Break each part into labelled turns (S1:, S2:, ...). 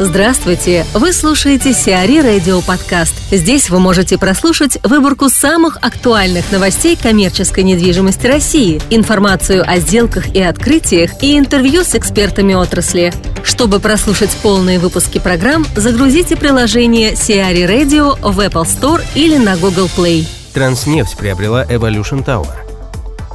S1: Здравствуйте! Вы слушаете Сиари Радио Подкаст. Здесь вы можете прослушать выборку самых актуальных новостей коммерческой недвижимости России, информацию о сделках и открытиях и интервью с экспертами отрасли. Чтобы прослушать полные выпуски программ, загрузите приложение Сиари Radio в Apple Store или на Google Play.
S2: Транснефть приобрела Evolution Tower.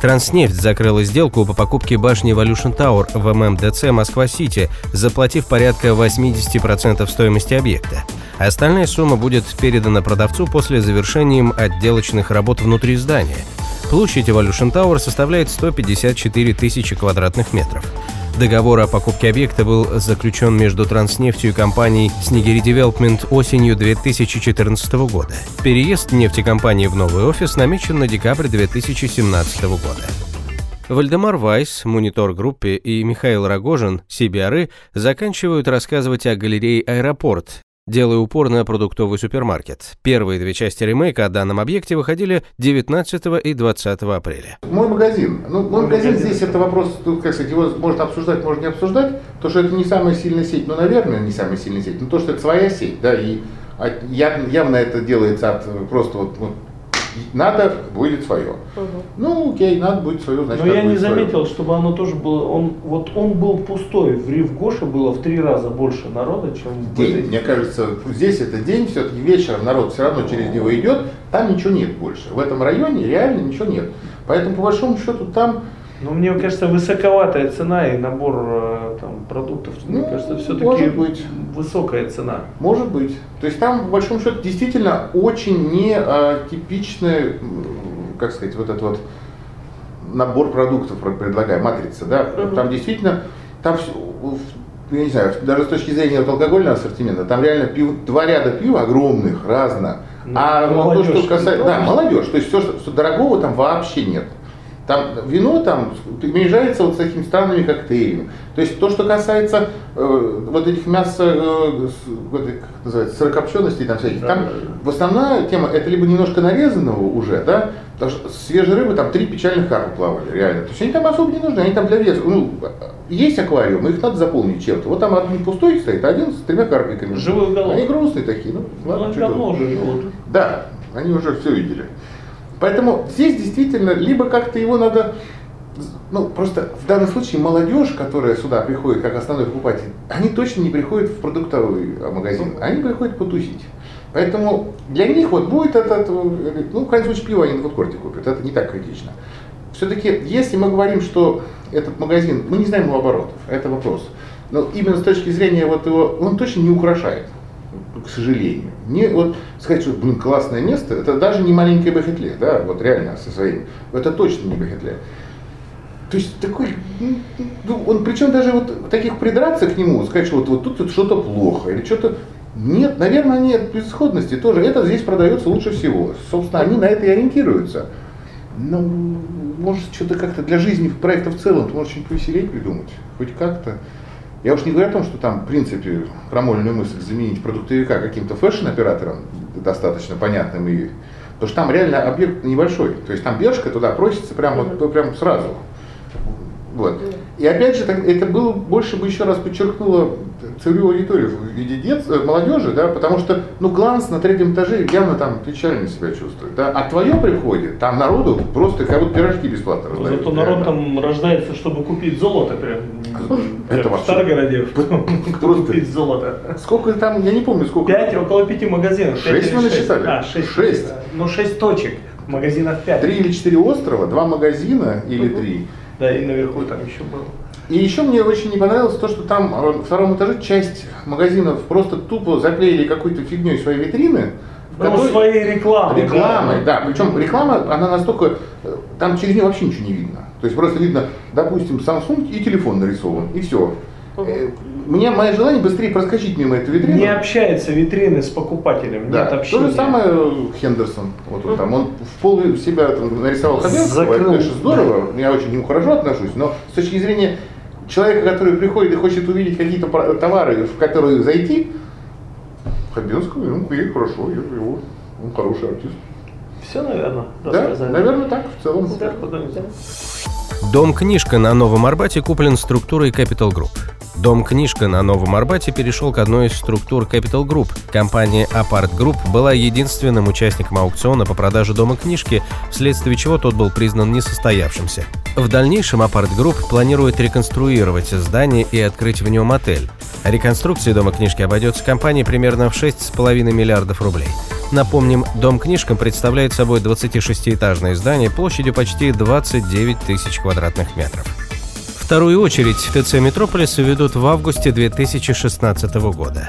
S2: Транснефть закрыла сделку по покупке башни Evolution Tower в ММДЦ Москва-Сити, заплатив порядка 80% стоимости объекта. Остальная сумма будет передана продавцу после завершения отделочных работ внутри здания. Площадь Evolution Tower составляет 154 тысячи квадратных метров. Договор о покупке объекта был заключен между Транснефтью и компанией Снегири Девелопмент осенью 2014 года. Переезд нефтекомпании в новый офис намечен на декабрь 2017 года. Вальдемар Вайсс, Munitor Gruppe, и Михаил Рогожин, CBRE, заканчивают рассказывать о галерее «Аэропорт», делая упор на продуктовый супермаркет. Первые две части ремейка о данном объекте выходили 19 и 20 апреля.
S3: Мой магазин. Ну, мой магазин здесь это вопрос, тут, как сказать, его можно обсуждать, можно не обсуждать. То, что это не самая сильная сеть, ну, наверное, не самая сильная сеть, но то, что это своя сеть, да, и явно это делается от просто вот, вот надо, будет свое. Угу. Ну, окей, надо будет свое, значит,
S4: Но я не
S3: свое.
S4: заметил, чтобы оно тоже было, он, вот он был пустой, в Ривгоше было в три раза больше народа, чем в
S3: День, мне кажется, здесь это день, все-таки вечером народ все равно через него идет, там ничего нет больше. В этом районе реально ничего нет. Поэтому, по большому счету, там
S4: ну, мне кажется, высоковатая цена и набор э, там, продуктов, мне ну, кажется, все-таки высокая цена.
S3: Может быть. То есть там, по большому счету, действительно очень не а, типичный, как сказать, вот этот вот набор продуктов предлагаем, матрица, да. Угу. Там действительно, там я не знаю, даже с точки зрения вот алкогольного ассортимента, там реально пив, два ряда пива огромных, разно. Ну, а молодежь, то, что касается, да, молодежь, то есть все, что, что дорогого там вообще нет. Там вино там перемежается вот с такими странными коктейлями. То есть то, что касается э, вот этих мяса, э, вот, как называется, сырокопченостей там всяких, там в основная тема это либо немножко нарезанного уже, да, потому что свежей рыбы там три печальных карпа плавали, реально. То есть они там особо не нужны, они там для веса. Ну, есть аквариум, их надо заполнить чем-то. Вот там один пустой стоит, а один с тремя карпиками.
S4: Живой уголок.
S3: Они грустные такие. Ну,
S4: ладно, ну, давно уже живут.
S3: Да, они уже все видели. Поэтому здесь действительно либо как-то его надо, ну просто в данном случае молодежь, которая сюда приходит как основной покупатель, они точно не приходят в продуктовый магазин, они приходят потусить. Поэтому для них вот будет этот, ну, в крайнем случае, пиво они на фудкорте купят, это не так критично. Все-таки, если мы говорим, что этот магазин, мы не знаем его оборотов, это вопрос. Но именно с точки зрения вот его, он точно не украшает к сожалению. Не, вот сказать, что, блин, классное место, это даже не маленькое Бахетле, да, вот реально со своим. Это точно не Бахетле. То есть такой, ну, он, причем даже вот таких придраться к нему, сказать, что вот, вот тут вот что-то плохо или что-то, нет, наверное, нет безысходности тоже. Это здесь продается лучше всего. Собственно, они на это и ориентируются. Ну, может, что-то как-то для жизни проекта в целом, ты можешь что-нибудь повеселее придумать, хоть как-то. Я уж не говорю о том, что там, в принципе, промоленную мысль заменить продуктовика каким-то фэшн-оператором достаточно понятным и Потому что там реально объект небольшой. То есть там биржка туда просится прямо, вот, прямо сразу. Вот. И опять же, это было больше бы еще раз подчеркнуло целевую аудиторию в виде дет, э, молодежи, да, потому что, ну, гланс на третьем этаже явно там печально себя чувствует, да, а твое приходит, там народу просто как будто пирожки бесплатно раздают.
S4: Зато народ там рождается, чтобы купить золото прям.
S3: Это
S4: в Старгороде,
S3: просто купить золото. Сколько там, я не помню, сколько.
S4: Пять, около пяти магазинов.
S3: Шесть мы насчитали?
S4: А, шесть. Шесть. Ну, шесть точек, магазинов пять.
S3: Три или четыре острова, два магазина или три.
S4: Да, и наверху там еще было.
S3: И еще мне очень не понравилось то, что там э, в втором этаже часть магазинов просто тупо заклеили какой-то фигней свои витрины.
S4: Ну, которой... своей рекламой.
S3: Рекламой, да. да. Причем реклама, она настолько, э, там через нее вообще ничего не видно. То есть просто видно, допустим, Samsung и телефон нарисован, и все. Мне мое желание быстрее проскочить мимо этой витрины.
S4: Не общается витрины с покупателем,
S3: да.
S4: нет общения.
S3: То же самое Хендерсон. Вот он там, он в пол себя там, нарисовал Хабенского, это, конечно, здорово, я очень к нему хорошо отношусь, но с точки зрения человека, который приходит и хочет увидеть какие-то товары, в которые зайти, Хабенского, ну, ей хорошо, я его, он хороший артист.
S4: Все, наверное,
S3: Да, наверное, так, в целом.
S4: Да,
S2: Дом-книжка на Новом Арбате куплен структурой Capital Group. Дом-книжка на Новом Арбате перешел к одной из структур Capital Group. Компания Apart Group была единственным участником аукциона по продаже дома-книжки, вследствие чего тот был признан несостоявшимся. В дальнейшем Apart Group планирует реконструировать здание и открыть в нем отель. Реконструкция дома-книжки обойдется компании примерно в 6,5 миллиардов рублей. Напомним, дом-книжка представляет собой 26-этажное здание площадью почти 29 тысяч квадратных метров. Вторую очередь ТЦ «Метрополис» ведут в августе 2016 года.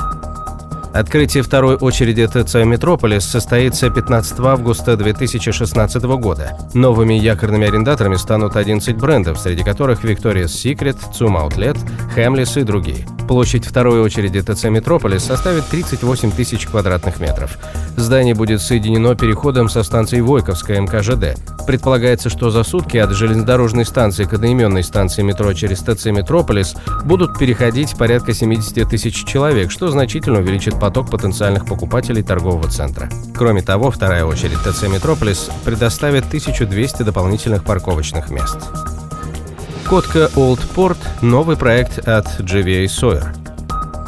S2: Открытие второй очереди ТЦ «Метрополис» состоится 15 августа 2016 года. Новыми якорными арендаторами станут 11 брендов, среди которых Victoria's Secret, Zoom Outlet, Hamleys и другие. Площадь второй очереди ТЦ «Метрополис» составит 38 тысяч квадратных метров. Здание будет соединено переходом со станцией Войковская МКЖД. Предполагается, что за сутки от железнодорожной станции к одноименной станции метро через ТЦ «Метрополис» будут переходить порядка 70 тысяч человек, что значительно увеличит поток потенциальных покупателей торгового центра. Кроме того, вторая очередь ТЦ «Метрополис» предоставит 1200 дополнительных парковочных мест. Котка Old Port – новый проект от GVA Sawyer.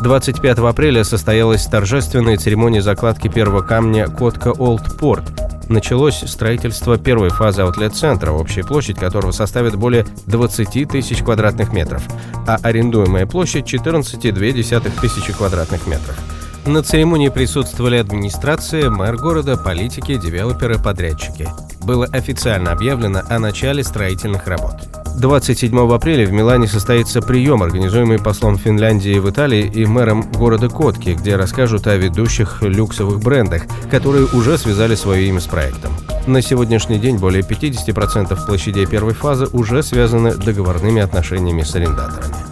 S2: 25 апреля состоялась торжественная церемония закладки первого камня Котка Old Port. Началось строительство первой фазы аутлет-центра, общая площадь которого составит более 20 тысяч квадратных метров, а арендуемая площадь 14,2 тысячи квадратных метров. На церемонии присутствовали администрация, мэр города, политики, девелоперы, подрядчики. Было официально объявлено о начале строительных работ. 27 апреля в Милане состоится прием, организуемый послом Финляндии в Италии и мэром города Котки, где расскажут о ведущих люксовых брендах, которые уже связали свое имя с проектом. На сегодняшний день более 50% площадей первой фазы уже связаны договорными отношениями с арендаторами.